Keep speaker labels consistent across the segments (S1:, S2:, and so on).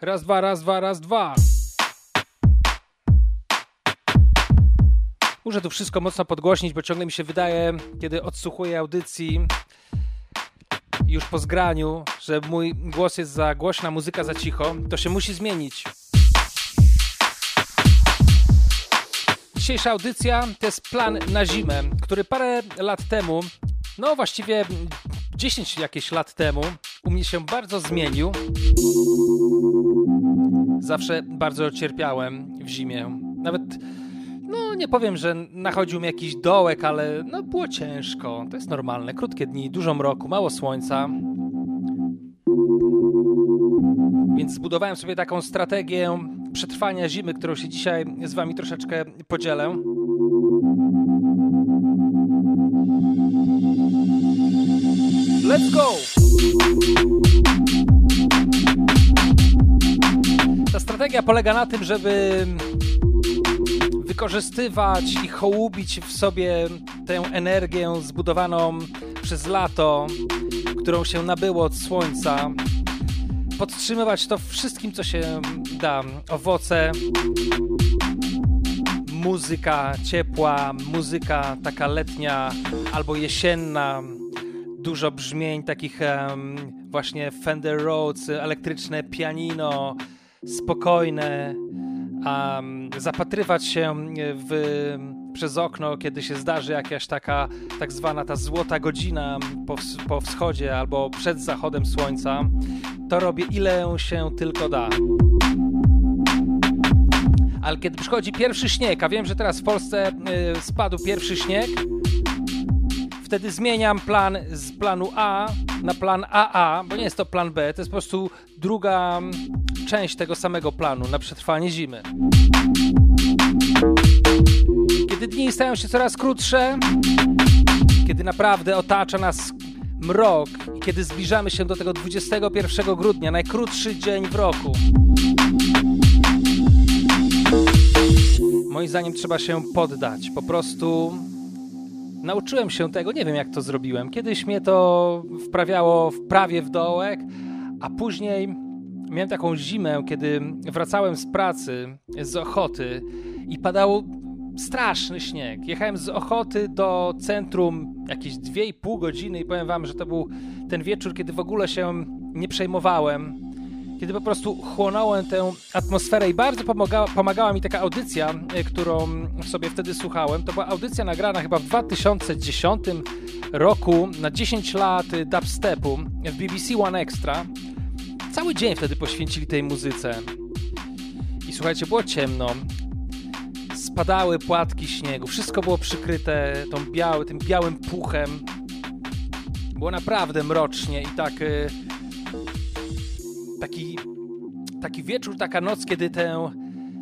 S1: Raz, dwa, raz, dwa, raz, dwa. Muszę tu wszystko mocno podgłośnić, bo ciągle mi się wydaje, kiedy odsłuchuję audycji już po zgraniu, że mój głos jest za głośna, muzyka za cicho. To się musi zmienić. Dzisiejsza audycja to jest plan na zimę, który parę lat temu, no właściwie 10 jakieś lat temu, u mnie się bardzo zmienił. Zawsze bardzo cierpiałem w zimie. Nawet, no nie powiem, że nachodził mi jakiś dołek, ale no było ciężko. To jest normalne. Krótkie dni, dużo mroku, mało słońca. Więc zbudowałem sobie taką strategię przetrwania zimy, którą się dzisiaj z Wami troszeczkę podzielę. Let's go! Ta strategia polega na tym, żeby wykorzystywać i hołubić w sobie tę energię zbudowaną przez lato, którą się nabyło od słońca, podtrzymywać to wszystkim, co się da. Owoce, muzyka ciepła, muzyka taka letnia albo jesienna, dużo brzmień takich um, właśnie Fender Rhodes, elektryczne pianino, spokojne, um, zapatrywać się w, przez okno, kiedy się zdarzy jakaś taka tak zwana ta złota godzina po, po wschodzie albo przed zachodem słońca, to robię ile się tylko da. Ale kiedy przychodzi pierwszy śnieg, a wiem, że teraz w Polsce y, spadł pierwszy śnieg, wtedy zmieniam plan z planu A na plan AA, bo nie jest to plan B, to jest po prostu druga część tego samego planu na przetrwanie zimy. Kiedy dni stają się coraz krótsze, kiedy naprawdę otacza nas mrok i kiedy zbliżamy się do tego 21 grudnia, najkrótszy dzień w roku. Moim zdaniem trzeba się poddać. Po prostu nauczyłem się tego, nie wiem jak to zrobiłem. Kiedyś mnie to wprawiało w prawie w dołek, a później miałem taką zimę, kiedy wracałem z pracy, z Ochoty i padał straszny śnieg. Jechałem z Ochoty do centrum jakieś 2,5 godziny i powiem wam, że to był ten wieczór, kiedy w ogóle się nie przejmowałem. Kiedy po prostu chłonąłem tę atmosferę i bardzo pomagała, pomagała mi taka audycja, e, którą sobie wtedy słuchałem. To była audycja nagrana chyba w 2010 roku na 10 lat dubstepu w BBC One Extra. Cały dzień wtedy poświęcili tej muzyce. I słuchajcie, było ciemno. Spadały płatki śniegu, wszystko było przykryte tą biały, tym białym puchem. Było naprawdę mrocznie i tak y, taki, taki wieczór, taka noc, kiedy ten,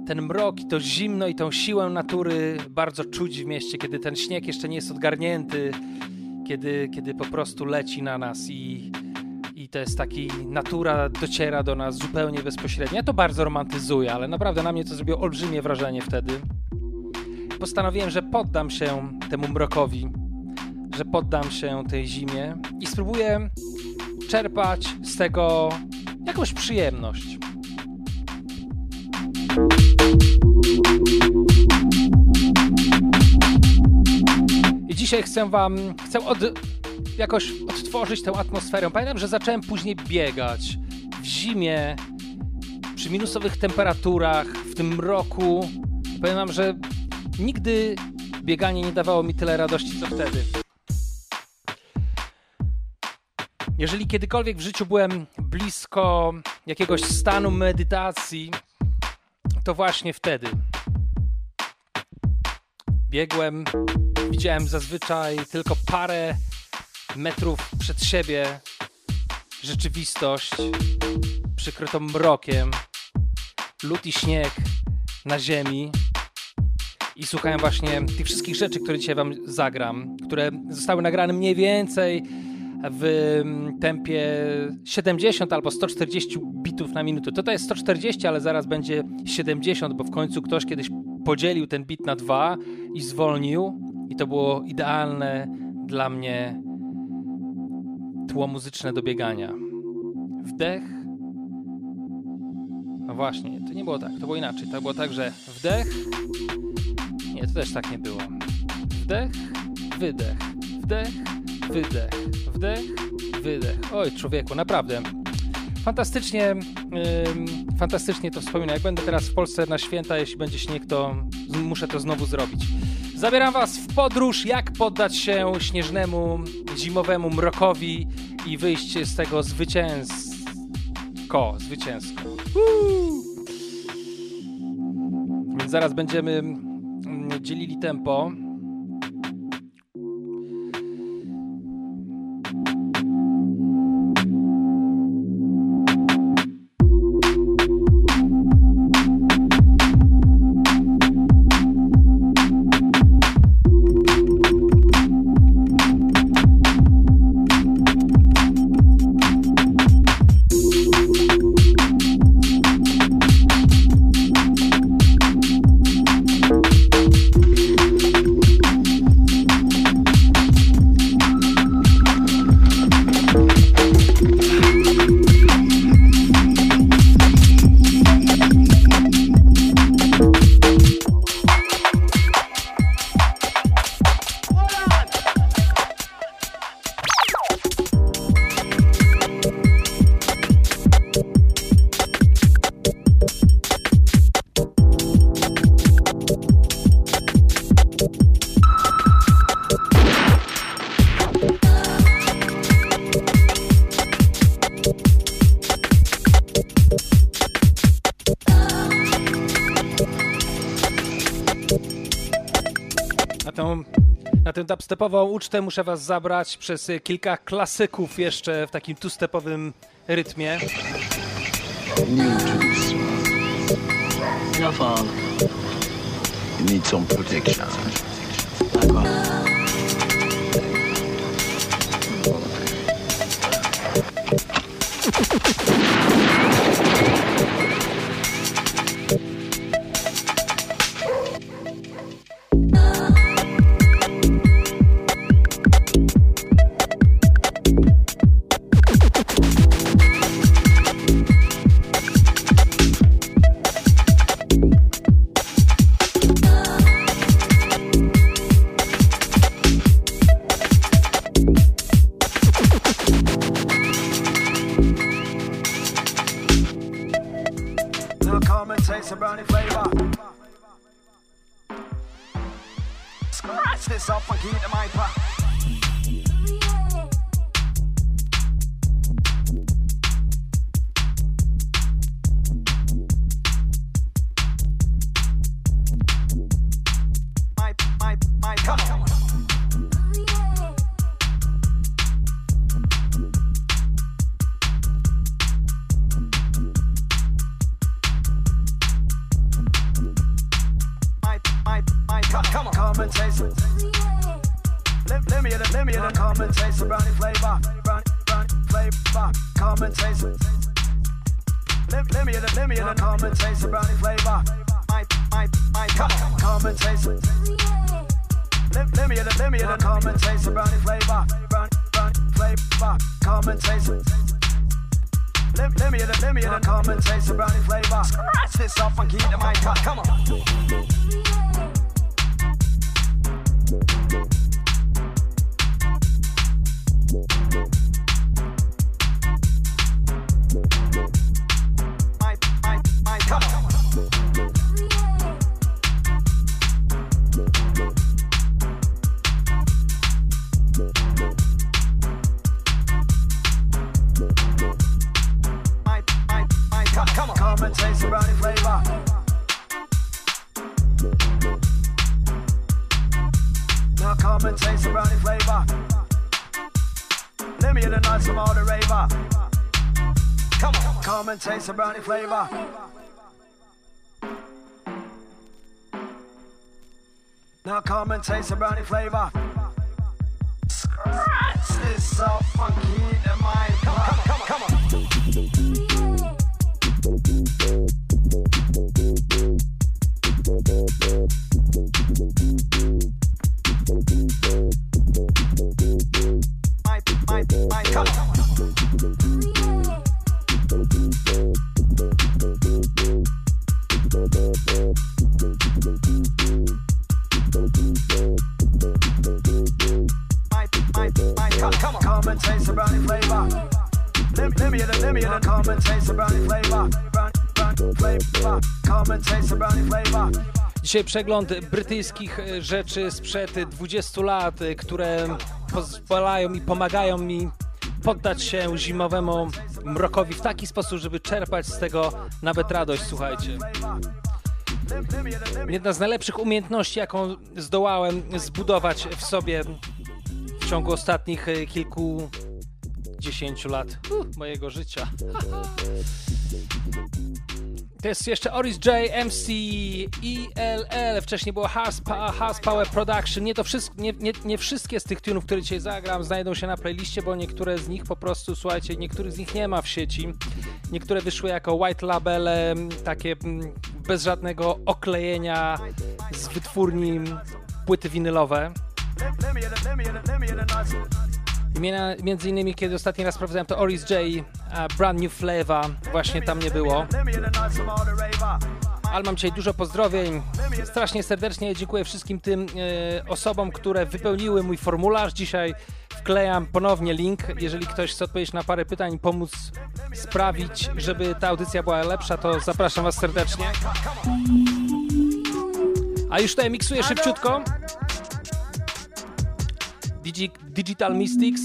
S1: ten mrok i to zimno i tą siłę natury bardzo czuć w mieście, kiedy ten śnieg jeszcze nie jest odgarnięty, kiedy, kiedy po prostu leci na nas i, i to jest taki, natura dociera do nas zupełnie bezpośrednio. Ja to bardzo romantyzuję, ale naprawdę na mnie to zrobiło olbrzymie wrażenie wtedy. Postanowiłem, że poddam się temu mrokowi, że poddam się tej zimie i spróbuję czerpać z tego jakąś przyjemność. I dzisiaj chcę wam, chcę od, jakoś odtworzyć tę atmosferę. Pamiętam, że zacząłem później biegać w zimie, przy minusowych temperaturach, w tym mroku. Pamiętam, że nigdy bieganie nie dawało mi tyle radości, co wtedy. Jeżeli kiedykolwiek w życiu byłem blisko jakiegoś stanu medytacji, to właśnie wtedy. Biegłem, widziałem zazwyczaj tylko parę metrów przed siebie rzeczywistość przykrytą mrokiem, lód i śnieg na ziemi. I słuchałem właśnie tych wszystkich rzeczy, które dzisiaj Wam zagram, które zostały nagrane mniej więcej w mm, tempie 70 albo 140 bitów na minutę. To, jest 140, ale zaraz będzie 70, bo w końcu ktoś kiedyś podzielił ten bit na dwa i zwolnił i to było idealne dla mnie tło muzyczne do biegania. Wdech,
S2: No właśnie, to nie było tak, to było inaczej. To było tak, że wdech. Nie, to też tak nie było. Wdech, wydech, wdech, wydech, wdech, wydech. Oj, człowieku, naprawdę. Fantastycznie, yy, fantastycznie to wspominam. Jak będę teraz w Polsce na święta, jeśli będzie śnieg, to muszę to znowu zrobić. Zabieram Was w podróż, jak poddać się śnieżnemu, zimowemu mrokowi i wyjść z tego zwycięsko. Zwycięsko. Więc zaraz będziemy mm, dzielili tempo. Dubstepową ucztę muszę was zabrać przez kilka klasyków jeszcze w takim two-stepowym rytmie. Need some protection. flavor. Scratch this off and keep the mic Let, me hear the, let me hear the commentator about the flavor. My, my, my commentator. Let, let me hear the, let me hear the commentator about the flavor. Brown, brown, flavor, commentator. Let, let me hear the, let me hear the commentator about the flavor. Scratch this off and keep the mic up. Come on. Some brownie flavor. Now come and taste the brownie flavor. Scratch this so funky in my come on, come come on,
S1: Dzisiaj przegląd brytyjskich e, rzeczy sprzed 20 lat, e, które pozwalają i pomagają mi poddać się zimowemu mrokowi w taki sposób, żeby czerpać z tego nawet radość, słuchajcie. Jedna z najlepszych umiejętności, jaką zdołałem zbudować w sobie w ciągu ostatnich e, kilku dziesięciu lat uh, mojego życia. To jest jeszcze Oris J, MC, ELL, wcześniej było House Power Production. Nie, to wszystko, nie, nie, nie, wszystkie z tych tunów, które dzisiaj zagram, znajdą się na playliście, bo niektóre z nich po prostu, słuchajcie, niektórych z nich nie ma w sieci. Niektóre wyszły jako white label, takie bez żadnego oklejenia z wytwórni płyty winylowe. Między innymi, kiedy ostatni raz sprawdzałem, to Oris J, Brand New Flavor, właśnie tam nie było. Ale mam dzisiaj dużo pozdrowień. Strasznie serdecznie dziękuję wszystkim tym e, osobom, które wypełniły mój formularz. Dzisiaj wklejam ponownie link. Jeżeli ktoś chce odpowiedzieć na parę pytań, pomóc sprawić, żeby ta audycja była lepsza, to zapraszam Was serdecznie. A już tutaj miksuję szybciutko. Digi Digital Mystics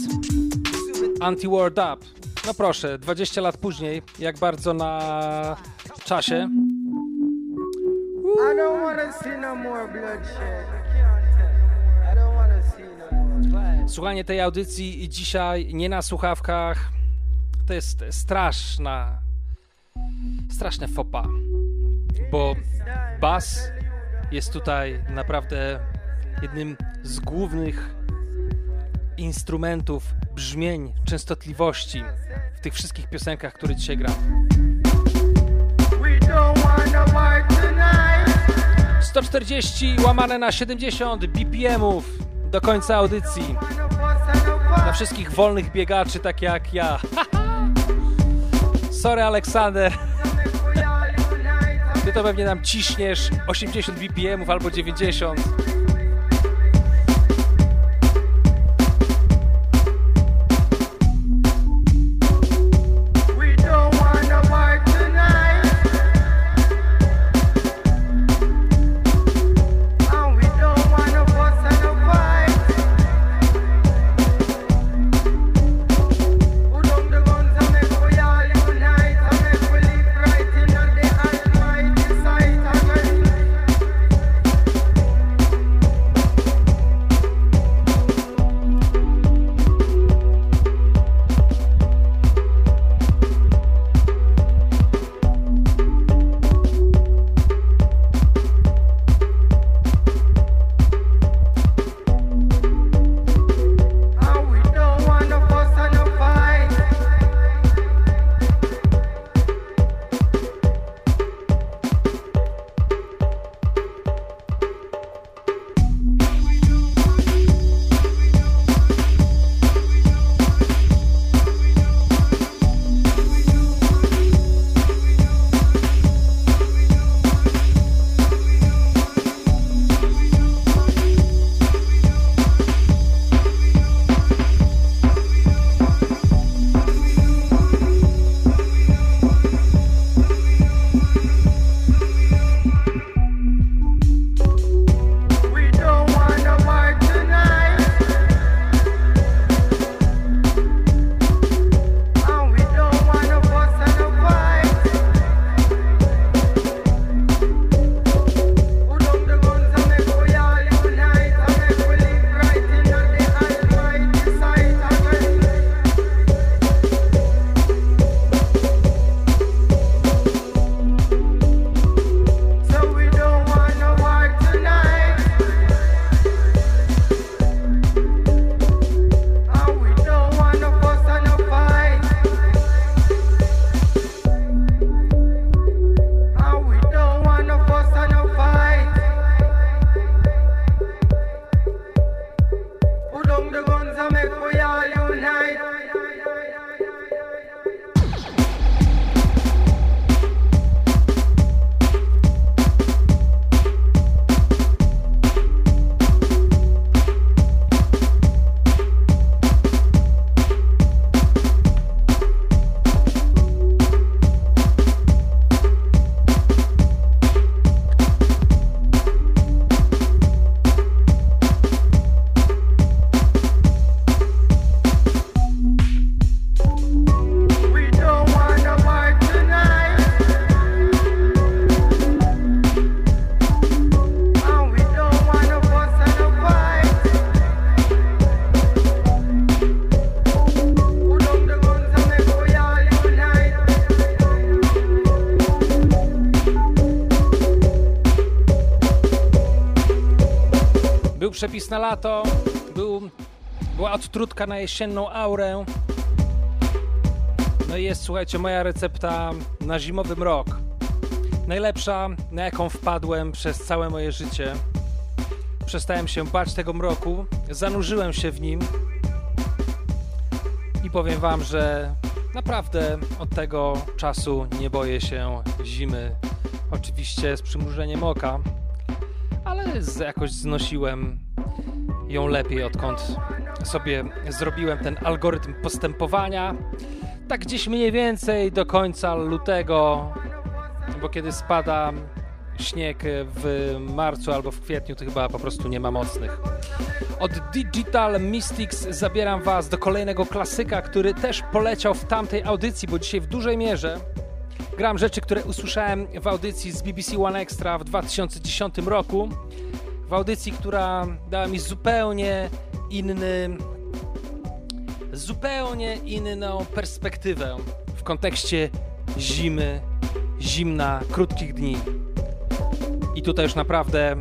S1: Anti-War Dub. No proszę, 20 lat później, jak bardzo na czasie. Słuchanie tej audycji dzisiaj nie na słuchawkach to jest straszna, straszne fopa, bo bas jest tutaj naprawdę jednym z głównych instrumentów, brzmień, częstotliwości w tych wszystkich piosenkach, które dzisiaj gram. 140 łamane na 70 BPM-ów do końca audycji. Dla wszystkich wolnych biegaczy, tak jak ja. Sorry, Aleksander. Ty to pewnie nam ciśniesz 80 BPM-ów albo 90. przepis na lato, był, była odtrutka na jesienną aurę. No i jest, słuchajcie, moja recepta na zimowy mrok. Najlepsza, na jaką wpadłem przez całe moje życie. Przestałem się bać tego mroku, zanurzyłem się w nim i powiem Wam, że naprawdę od tego czasu nie boję się zimy. Oczywiście z przymrużeniem oka, ale jakoś znosiłem ją lepiej, odkąd sobie zrobiłem ten algorytm postępowania. Tak gdzieś mniej więcej do końca lutego, bo kiedy spada śnieg w marcu albo w kwietniu, to chyba po prostu nie ma mocnych. Od Digital Mystics zabieram Was do kolejnego klasyka, który też poleciał w tamtej audycji, bo dzisiaj w dużej mierze gram rzeczy, które usłyszałem w audycji z BBC One Extra w 2010 roku. W audycji, która dała mi zupełnie inny, zupełnie inną perspektywę w kontekście zimy, zimna, krótkich dni. I tutaj już naprawdę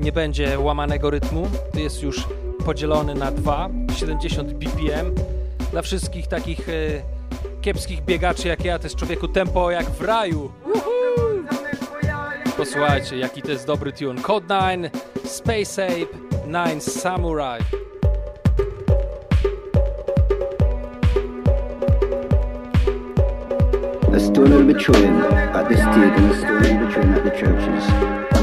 S1: nie będzie łamanego rytmu. To jest już podzielony na dwa, 70 BPM. Dla wszystkich takich e, kiepskich biegaczy jak ja, to jest człowieku tempo jak w raju. Posłuchajcie, jaki to jest dobry tune. Code 9, Space Ape, 9 Samurai.
S2: A stone between at the stage and a stone between at the churches.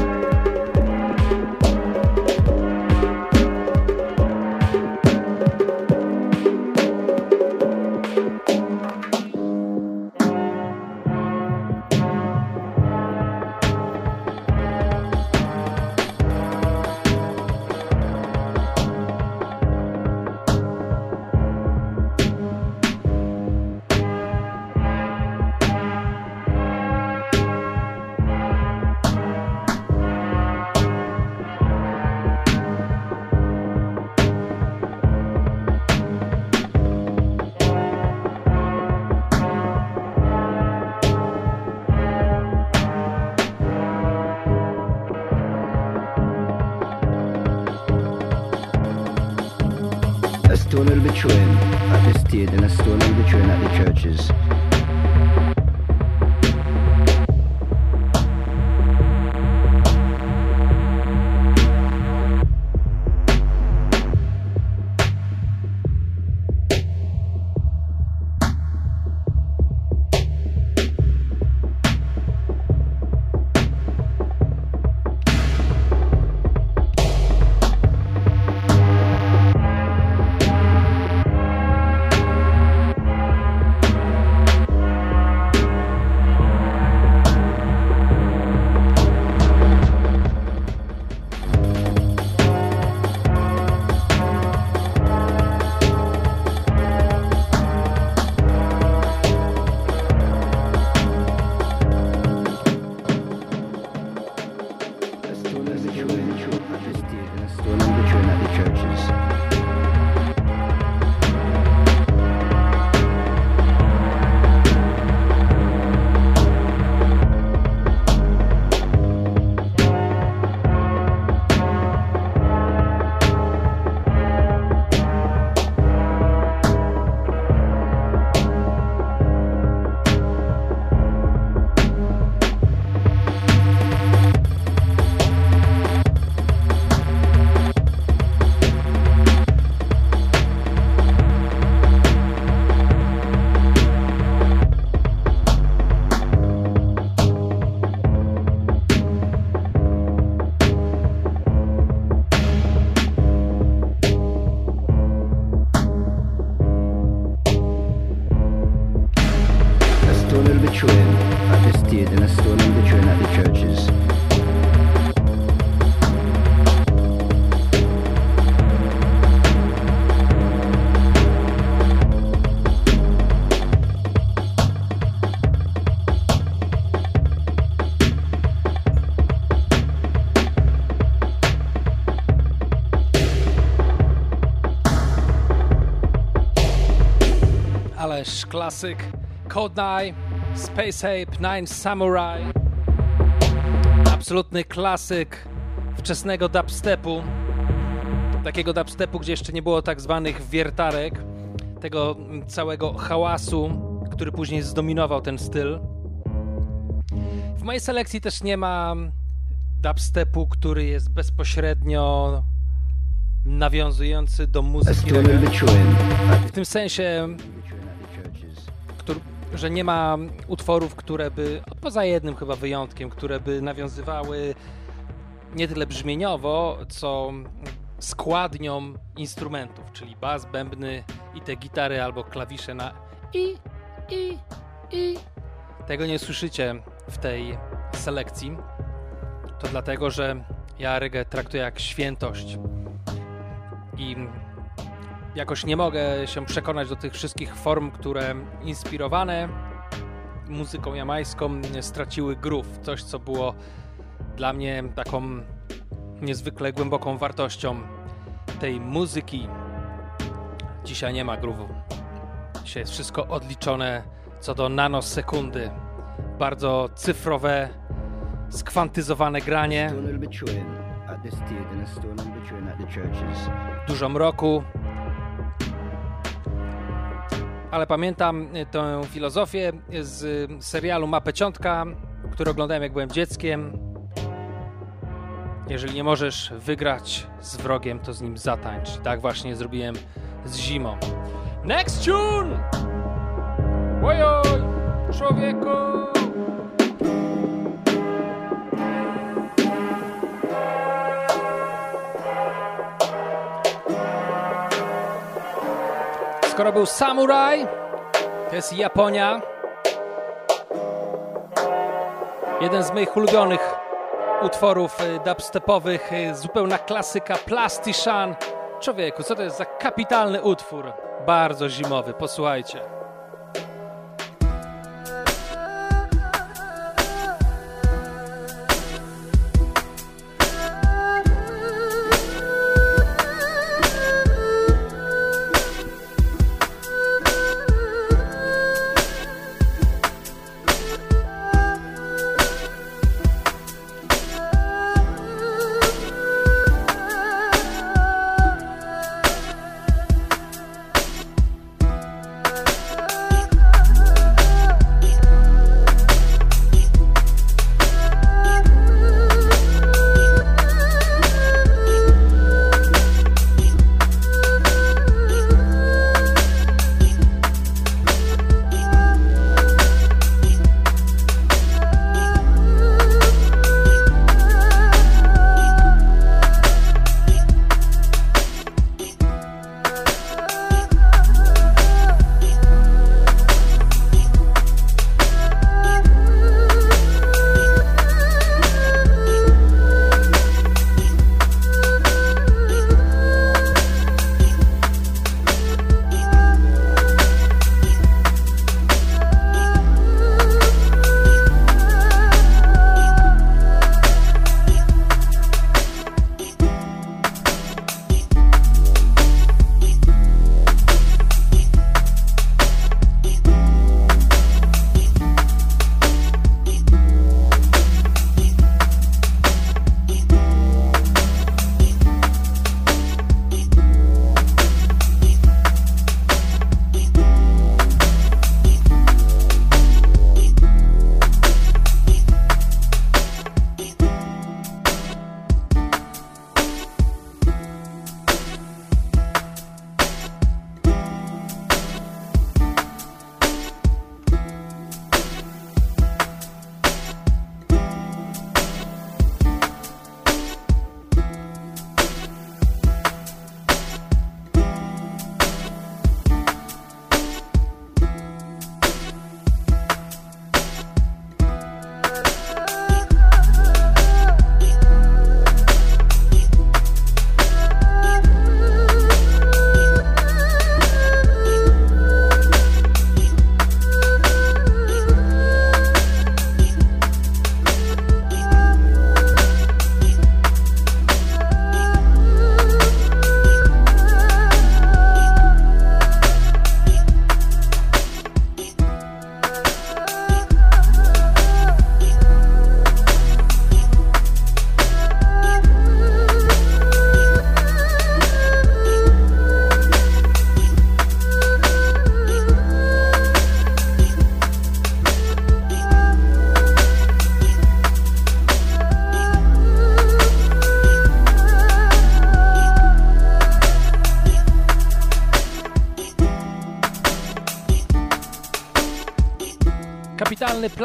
S1: Klasyk Code 9, Space Ape, Nine Samurai. Absolutny klasyk wczesnego dubstepu. takiego dubstepu, gdzie jeszcze nie było tak zwanych wiertarek, tego całego hałasu, który później zdominował ten styl. W mojej selekcji też nie ma dubstepu, który jest bezpośrednio nawiązujący do muzyki W tym sensie, że nie ma utworów, które by, poza jednym chyba wyjątkiem, które by nawiązywały nie tyle brzmieniowo, co składnią instrumentów, czyli bas, bębny i te gitary albo klawisze na i, i, i. Tego nie słyszycie w tej selekcji. To dlatego, że ja reggae traktuję jak świętość i jakoś nie mogę się przekonać do tych wszystkich form, które inspirowane muzyką jamańską straciły groove. Coś, co było dla mnie taką niezwykle głęboką wartością tej muzyki. Dzisiaj nie ma groove'u. Dzisiaj jest wszystko odliczone co do nanosekundy. Bardzo cyfrowe, skwantyzowane granie. Dużo mroku. Ale pamiętam tę filozofię z serialu Mapę Ciątka, który oglądałem jak byłem dzieckiem. Jeżeli nie możesz wygrać z wrogiem, to z nim zatańcz. Tak właśnie zrobiłem z zimą. Next tune! Ojoj, człowieku! Skoro był samuraj, to jest Japonia. Jeden z moich ulubionych utworów y, dubstepowych, y, zupełna klasyka Plastishan. Człowieku, co to jest za kapitalny utwór? Bardzo zimowy, posłuchajcie.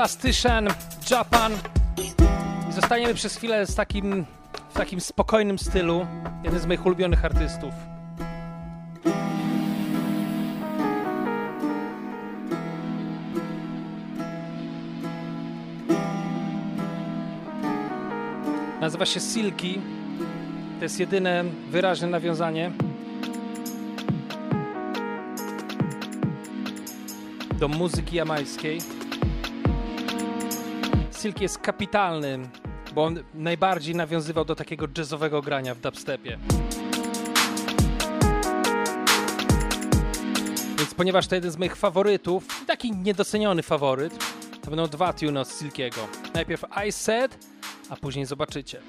S1: Plastician Japan. I zostaniemy przez chwilę z takim, w takim spokojnym stylu. Jeden z moich ulubionych artystów. Nazywa się Silky. To jest jedyne wyraźne nawiązanie do muzyki jamańskiej. Silk jest kapitalny, bo on najbardziej nawiązywał do takiego jazzowego grania w dubstepie. Więc ponieważ to jeden z moich faworytów, taki niedoceniony faworyt, to będą dwa tune od Silkiego. Najpierw I Said, a później zobaczycie.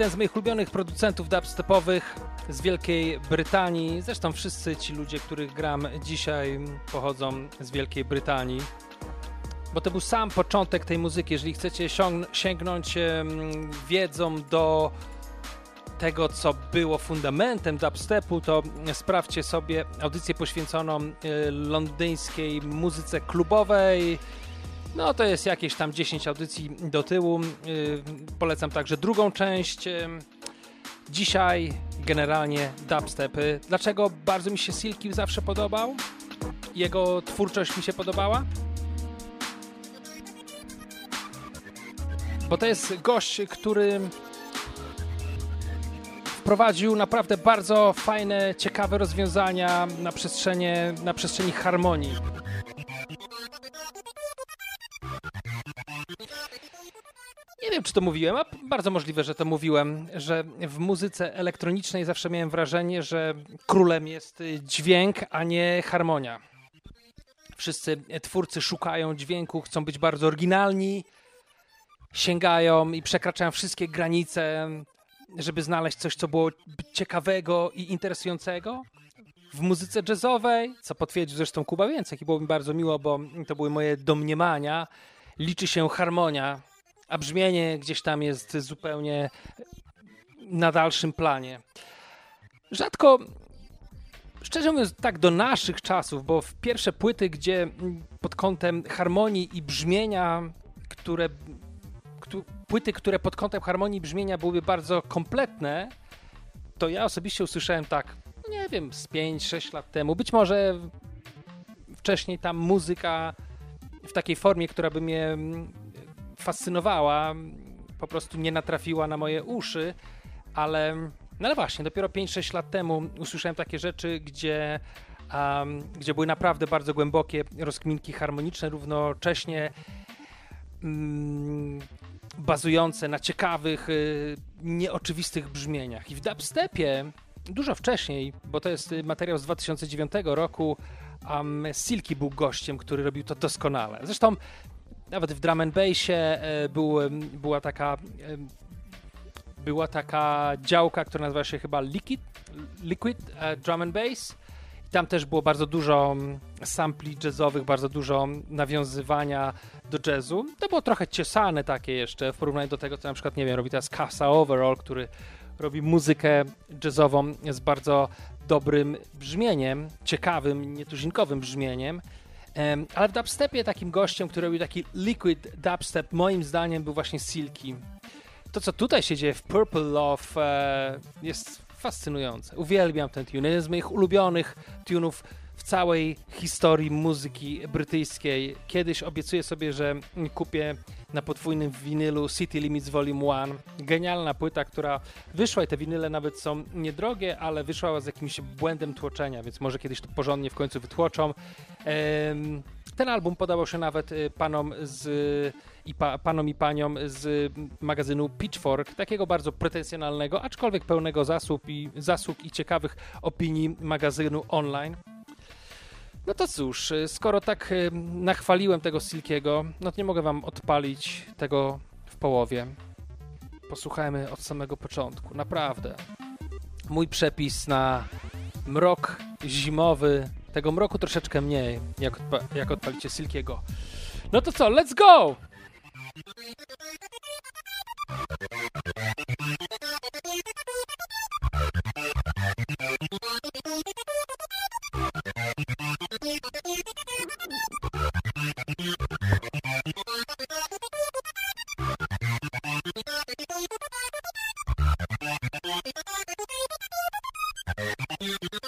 S1: Jeden z moich ulubionych producentów dubstepowych z Wielkiej Brytanii. Zresztą wszyscy ci ludzie, których gram dzisiaj, pochodzą z Wielkiej Brytanii. Bo to był sam początek tej muzyki. Jeżeli chcecie sięgnąć wiedzą do tego, co było fundamentem dubstepu, to sprawdźcie sobie audycję poświęconą y, londyńskiej muzyce klubowej no to jest jakieś tam 10 audycji do tyłu. Yy, polecam także drugą część. Yy, dzisiaj generalnie dubstepy. Dlaczego bardzo mi się Silky zawsze podobał? Jego twórczość mi się podobała? bo to jest gość, który wprowadził naprawdę bardzo fajne, ciekawe rozwiązania na, na przestrzeni harmonii. Wiem, czy to mówiłem, a bardzo możliwe, że to mówiłem, że w muzyce elektronicznej zawsze miałem wrażenie, że królem jest dźwięk, a nie harmonia. Wszyscy twórcy szukają dźwięku, chcą być bardzo oryginalni, sięgają i przekraczają wszystkie granice, żeby znaleźć coś, co było ciekawego i interesującego. W muzyce jazzowej, co potwierdził zresztą Kuba Więcek i było mi bardzo miło, bo to były moje domniemania, liczy się harmonia, a brzmienie gdzieś tam jest zupełnie na dalszym planie. Rzadko, szczerze mówiąc, tak do naszych czasów, bo w pierwsze płyty, gdzie pod kątem harmonii i brzmienia, które płyty, które pod kątem harmonii brzmienia byłyby bardzo kompletne, to ja osobiście usłyszałem tak, no nie wiem, z 5-6 lat temu. Być może wcześniej tam muzyka w takiej formie, która by mnie fascynowała, po prostu nie natrafiła na moje uszy, ale, no ale właśnie, dopiero 5-6 lat temu usłyszałem takie rzeczy, gdzie, um, gdzie były naprawdę bardzo głębokie rozkminki harmoniczne, równocześnie um, bazujące na ciekawych, y, nieoczywistych brzmieniach. I w dubstepie dużo wcześniej, bo to jest materiał z 2009 roku, um, Silky był gościem, który robił to doskonale. Zresztą nawet w drum and bassie e, był, była taka była taka działka, która nazywa się chyba Liquid, Liquid e, Drum and Bass. I tam też było bardzo dużo sampli jazzowych, bardzo dużo nawiązywania do jazzu. To było trochę ciesane takie jeszcze w porównaniu do tego, co na przykład, nie wiem, robi teraz Casa Overall, który robi muzykę jazzową z bardzo dobrym brzmieniem, ciekawym, nietuzinkowym brzmieniem. Ale w dubstepie takim gościem, który robił taki liquid dubstep, moim zdaniem był właśnie Silky. To, co tutaj się dzieje w Purple Love e, jest fascynujące. Uwielbiam ten tune. Jeden z moich ulubionych tunów w całej historii muzyki brytyjskiej. Kiedyś obiecuję sobie, że kupię na podwójnym winylu City Limits Volume 1. Genialna płyta, która wyszła i te winyle nawet są niedrogie, ale wyszła z jakimś błędem tłoczenia, więc może kiedyś to porządnie w końcu wytłoczą. Ten album podobał się nawet y, panom z i pa, panom i paniom z magazynu Pitchfork, takiego bardzo pretensjonalnego, aczkolwiek pełnego zasób i, zasług i ciekawych opinii magazynu online. No to cóż, y, skoro tak y, nachwaliłem tego Silkiego, no to nie mogę wam odpalić tego w połowie. Posłuchajmy od samego początku, naprawdę. Mój przepis na mrok zimowy, tego mroku troszeczkę mniej, jak, odpa- jak odpalicie Silkiego. No to co, let's go! you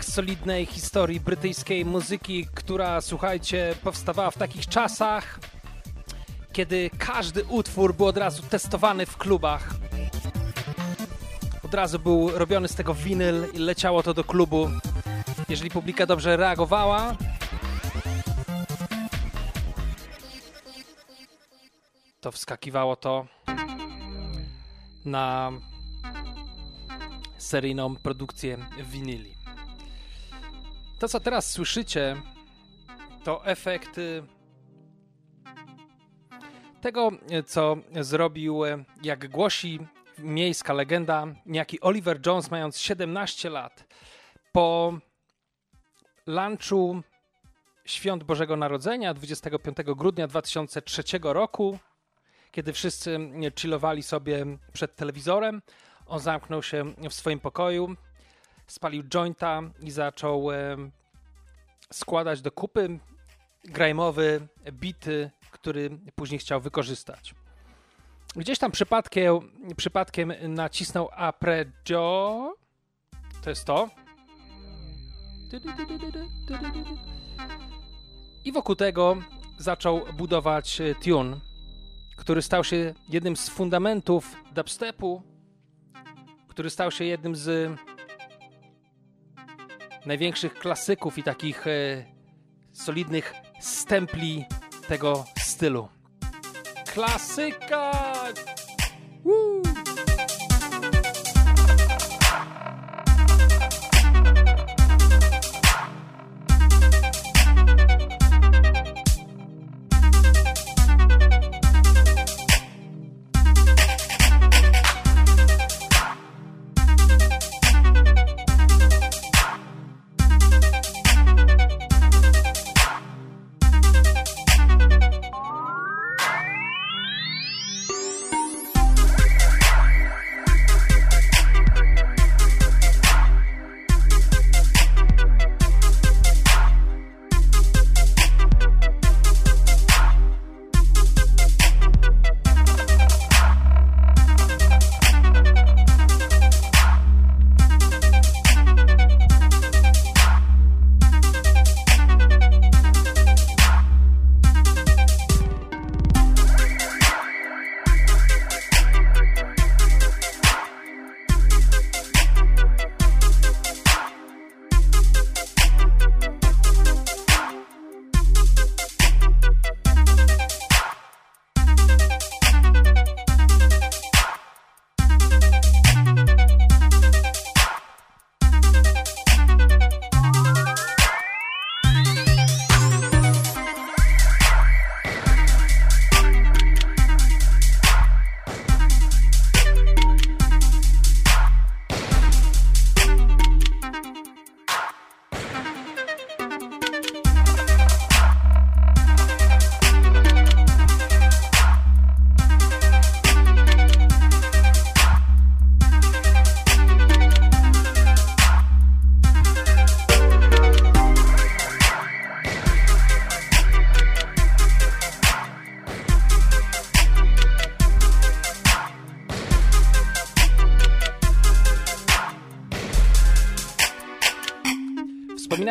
S1: kawałek solidnej historii brytyjskiej muzyki, która, słuchajcie, powstawała w takich czasach, kiedy każdy utwór był od razu testowany w klubach. Od razu był robiony z tego winyl i leciało to do klubu. Jeżeli publika dobrze reagowała, to wskakiwało to na seryjną produkcję winyli. To, co teraz słyszycie, to efekt tego, co zrobił, jak głosi miejska legenda, niejaki Oliver Jones, mając 17 lat, po lunchu świąt Bożego Narodzenia 25 grudnia 2003 roku, kiedy wszyscy chillowali sobie przed telewizorem, on zamknął się w swoim pokoju, spalił jointa i zaczął e, składać do kupy grajmowy bity, który później chciał wykorzystać. Gdzieś tam przypadkiem, przypadkiem nacisnął Apregio. To jest to. I wokół tego zaczął budować tune, który stał się jednym z fundamentów dubstepu, który stał się jednym z największych klasyków i takich e, solidnych stempli tego stylu. Klasyka! Woo!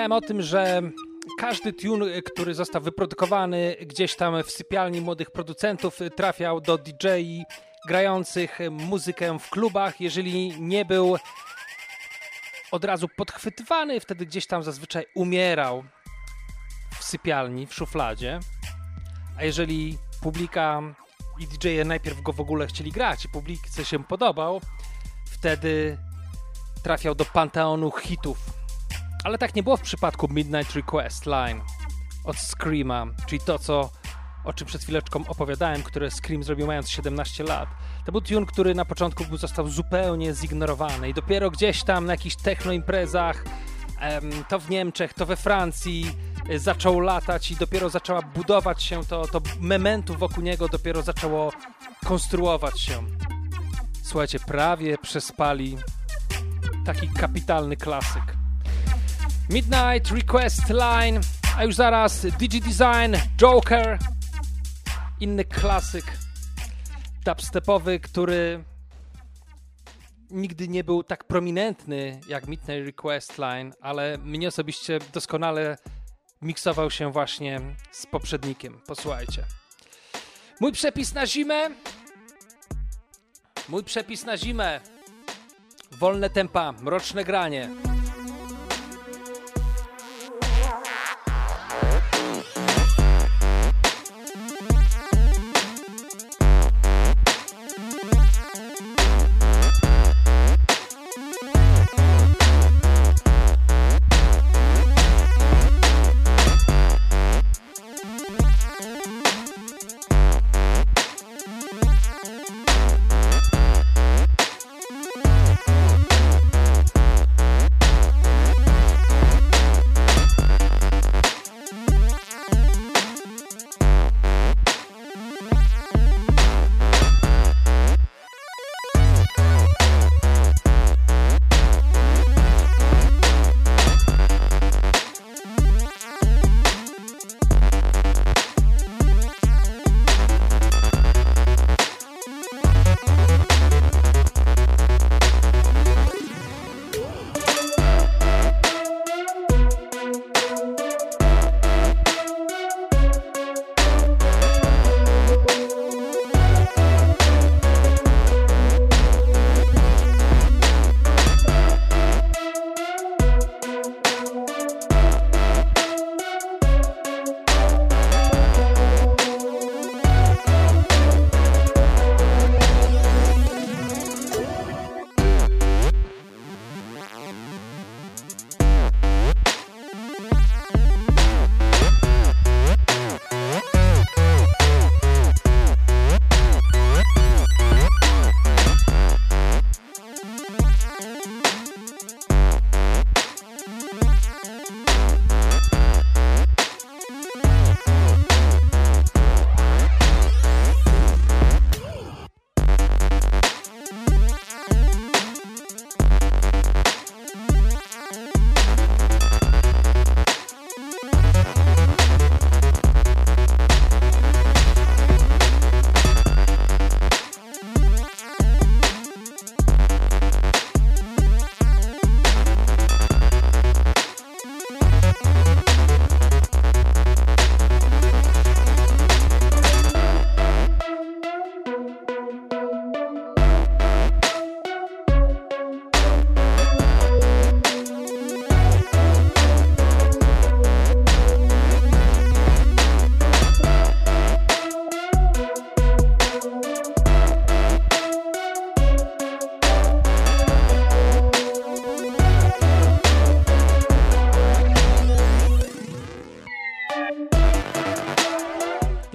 S1: Wspominałem o tym, że każdy tune, który został wyprodukowany gdzieś tam w sypialni młodych producentów, trafiał do DJ grających muzykę w klubach. Jeżeli nie był od razu podchwytywany, wtedy gdzieś tam zazwyczaj umierał w sypialni, w szufladzie. A jeżeli publika i DJ-e najpierw go w ogóle chcieli grać i publice się podobał, wtedy trafiał do panteonu hitów ale tak nie było w przypadku Midnight Request Line od Screama, czyli to, co, o czym przed chwileczką opowiadałem, które Scream zrobił mając 17 lat. To był tune, który na początku został zupełnie zignorowany i dopiero gdzieś tam na jakichś techno imprezach, to w Niemczech, to we Francji, e, zaczął latać i dopiero zaczęła budować się to, to mementu wokół niego dopiero zaczęło konstruować się. Słuchajcie, prawie przespali taki kapitalny klasyk. Midnight Request Line, a już zaraz Design, Joker, inny klasyk dubstepowy, który nigdy nie był tak prominentny jak Midnight Request Line, ale mnie osobiście doskonale miksował się właśnie z poprzednikiem. Posłuchajcie. Mój przepis na zimę. Mój przepis na zimę. Wolne tempa, mroczne granie.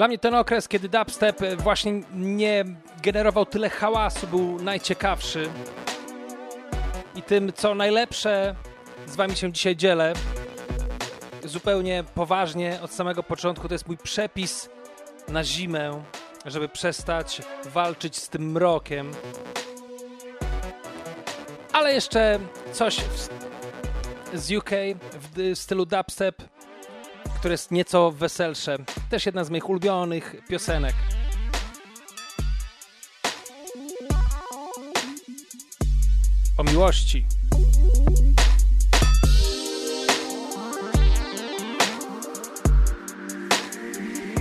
S1: Dla mnie ten okres, kiedy dubstep właśnie nie generował tyle hałasu, był najciekawszy. I tym, co najlepsze, z Wami się dzisiaj dzielę. Zupełnie poważnie, od samego początku, to jest mój przepis na zimę, żeby przestać walczyć z tym mrokiem. Ale jeszcze coś z UK w stylu dubstep które jest nieco weselsze. Też jedna z moich ulubionych piosenek. O miłości.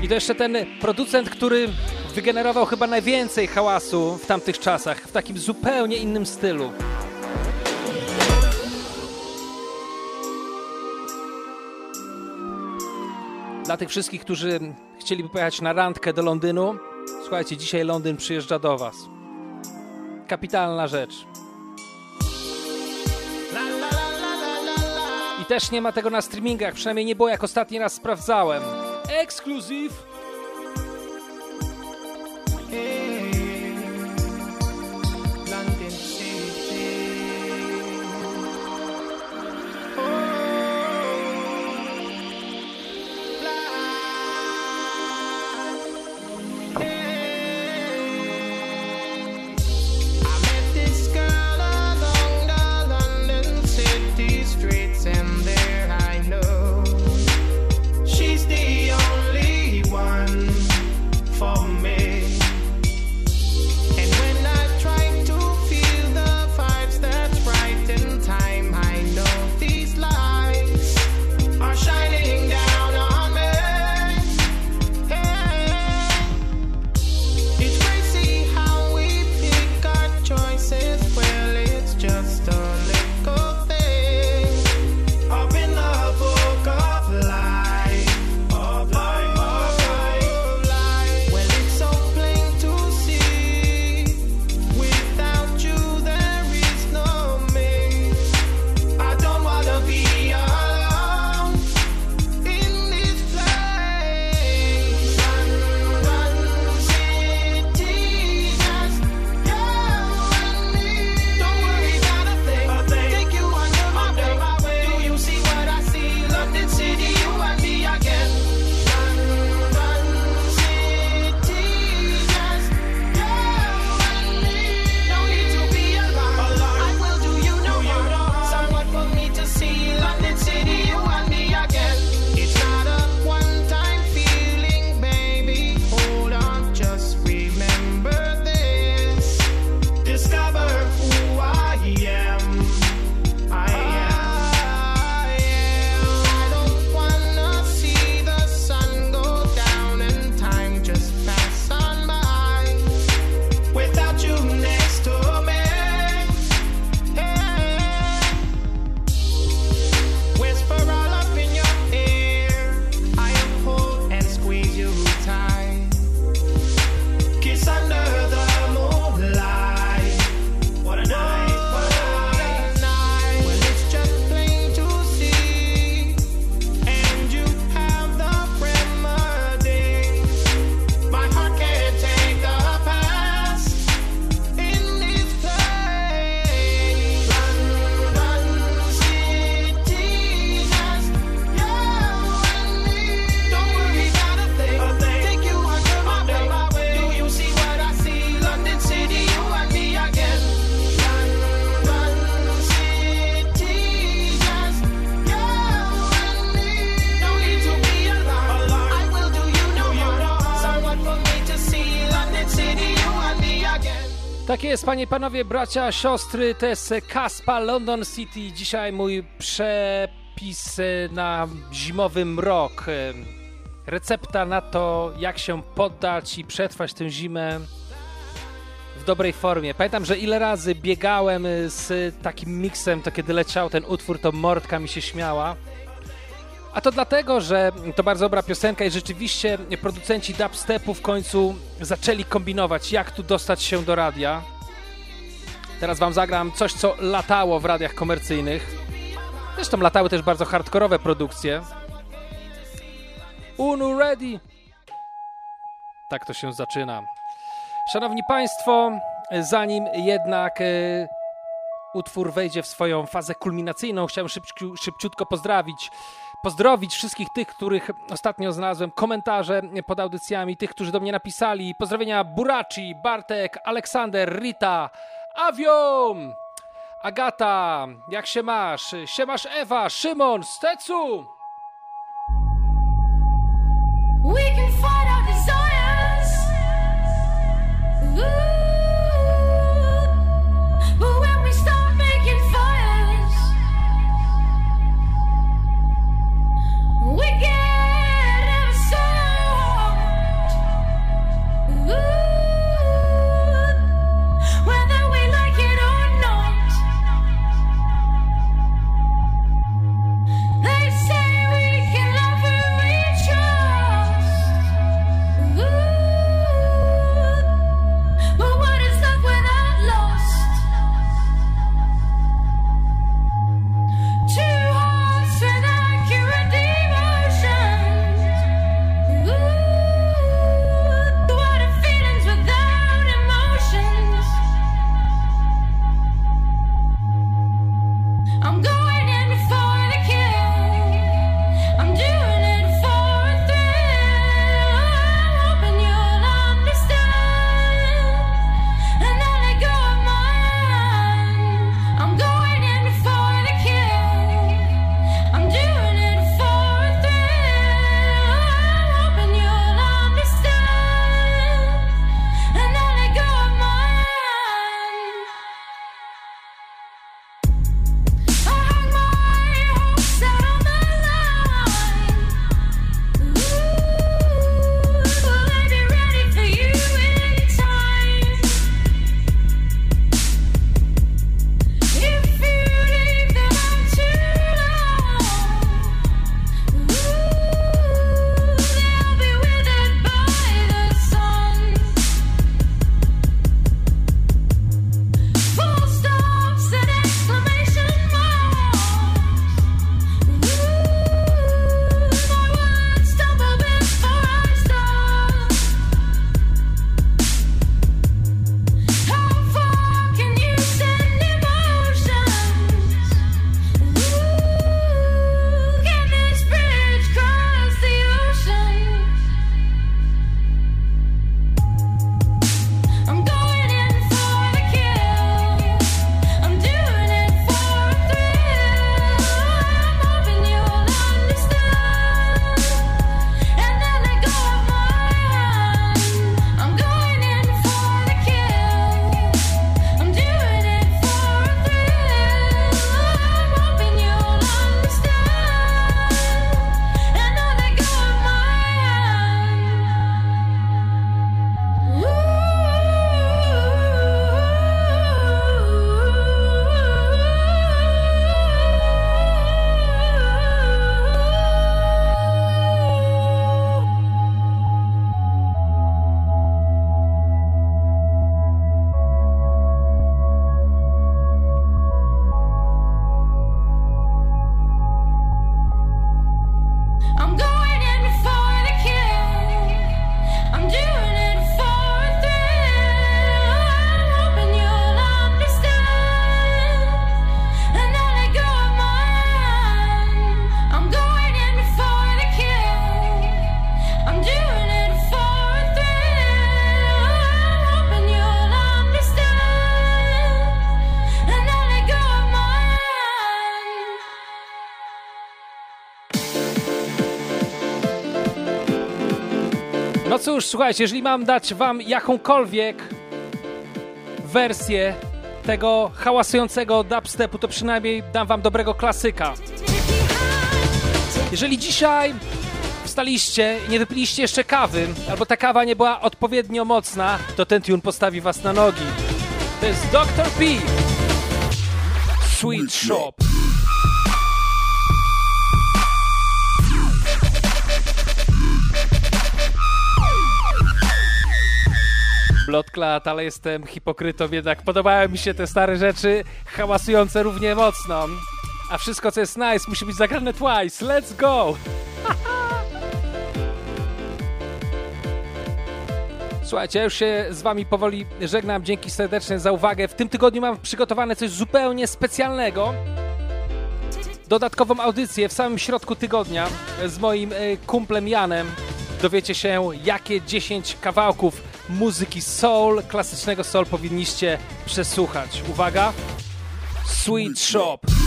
S1: I to jeszcze ten producent, który wygenerował chyba najwięcej hałasu w tamtych czasach, w takim zupełnie innym stylu. Dla tych wszystkich, którzy chcieliby pojechać na randkę do Londynu, słuchajcie, dzisiaj Londyn przyjeżdża do Was. Kapitalna rzecz. I też nie ma tego na streamingach, przynajmniej nie było jak ostatni raz sprawdzałem. Ekskluzyw!
S3: Tak jest, panie panowie, bracia, siostry, to jest Kaspa London City. Dzisiaj mój przepis na zimowy mrok. Recepta na to, jak się poddać i przetrwać tę zimę w dobrej formie. Pamiętam, że ile razy biegałem z takim miksem, to kiedy leciał ten utwór, to mordka mi się śmiała. A to dlatego, że to bardzo dobra piosenka i rzeczywiście producenci dubstepu w końcu zaczęli kombinować, jak tu dostać się do radia. Teraz wam zagram coś, co latało w radiach komercyjnych. Zresztą latały też bardzo hardkorowe produkcje. Unu ready! Tak to się zaczyna. Szanowni Państwo, zanim jednak e, utwór wejdzie w swoją fazę kulminacyjną, chciałem szybciu, szybciutko pozdrowić pozdrowić wszystkich tych, których ostatnio znalazłem komentarze pod audycjami, tych, którzy do mnie napisali. Pozdrowienia Buraci, Bartek, Aleksander, Rita, Aviom, Agata, jak się masz? Siemasz Ewa, Szymon, Stecu! We can cóż, słuchajcie, jeżeli mam dać wam jakąkolwiek
S1: wersję tego hałasującego dubstepu, to przynajmniej dam wam dobrego klasyka. Jeżeli dzisiaj wstaliście i nie wypiliście jeszcze kawy, albo ta kawa nie była odpowiednio mocna, to ten tune postawi was na nogi. To jest Dr. P. Sweet Shop. Blotklat, ale jestem hipokrytą, jednak podobają mi się te stare rzeczy, hałasujące równie mocno. A wszystko, co jest nice, musi być zagrane twice. Let's go! Słuchajcie, ja już się z wami powoli żegnam. Dzięki serdecznie za uwagę. W tym tygodniu mam przygotowane coś zupełnie specjalnego. Dodatkową audycję w samym środku tygodnia z moim e, kumplem Janem. Dowiecie się, jakie 10 kawałków muzyki soul, klasycznego soul powinniście przesłuchać. Uwaga! Sweet Shop.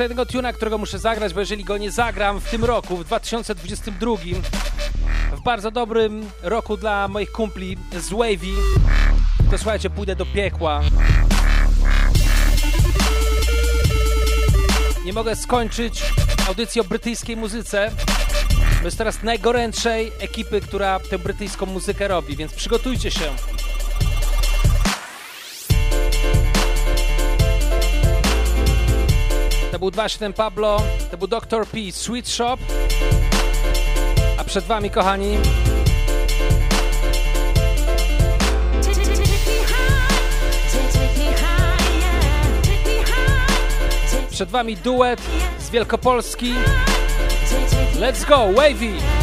S1: Jeszcze jednego tuna, którego muszę zagrać, bo jeżeli go nie zagram w tym roku, w 2022, w bardzo dobrym roku dla moich kumpli z Wavy, to słuchajcie, pójdę do piekła. Nie mogę skończyć audycji o brytyjskiej muzyce. To jest teraz najgorętszej ekipy, która tę brytyjską muzykę robi, więc przygotujcie się. Był 27 Pablo, to był Dr. P, Sweet Shop. A przed wami, kochani,
S2: Przed wami duet z Wielkopolski. Let's go, Wavy!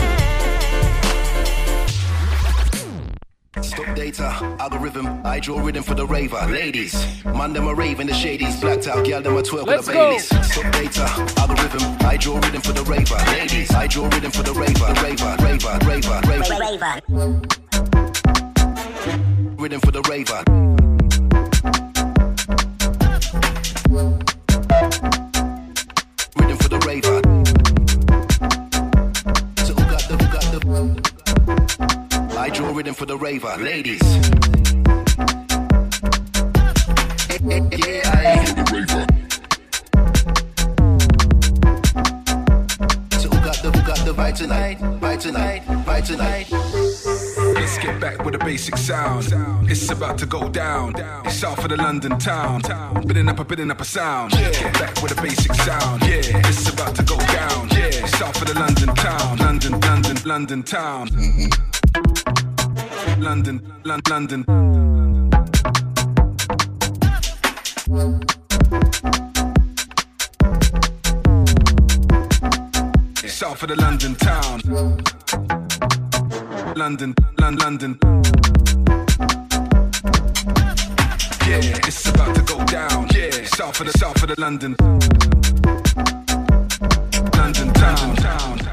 S2: Data, algorithm, I draw rhythm for the raver. Ladies, man them a raving the shadies, blacked out, girl them a twerk with the Baileys. Stop data, algorithm, I draw rhythm for the raver. Ladies, I draw rhythm for the raver, raver, raver, raver, raver, raver. Rhythm for the raver. Rhythm for the raver, ladies. Yeah, I for the raver. So who got the, the vibe tonight? Vibe tonight, vibe tonight. Let's get back with a basic sound. It's about to go down. It's south of the London town. Bidding up a bidding up a sound. Get back with a basic sound. Yeah, it's about to go down. Yeah, south of the London town. London, London, London town. London, London, London. South of the London town. London, London, London. Yeah, it's about to go down. Yeah, south of the south of the London. London town. Town.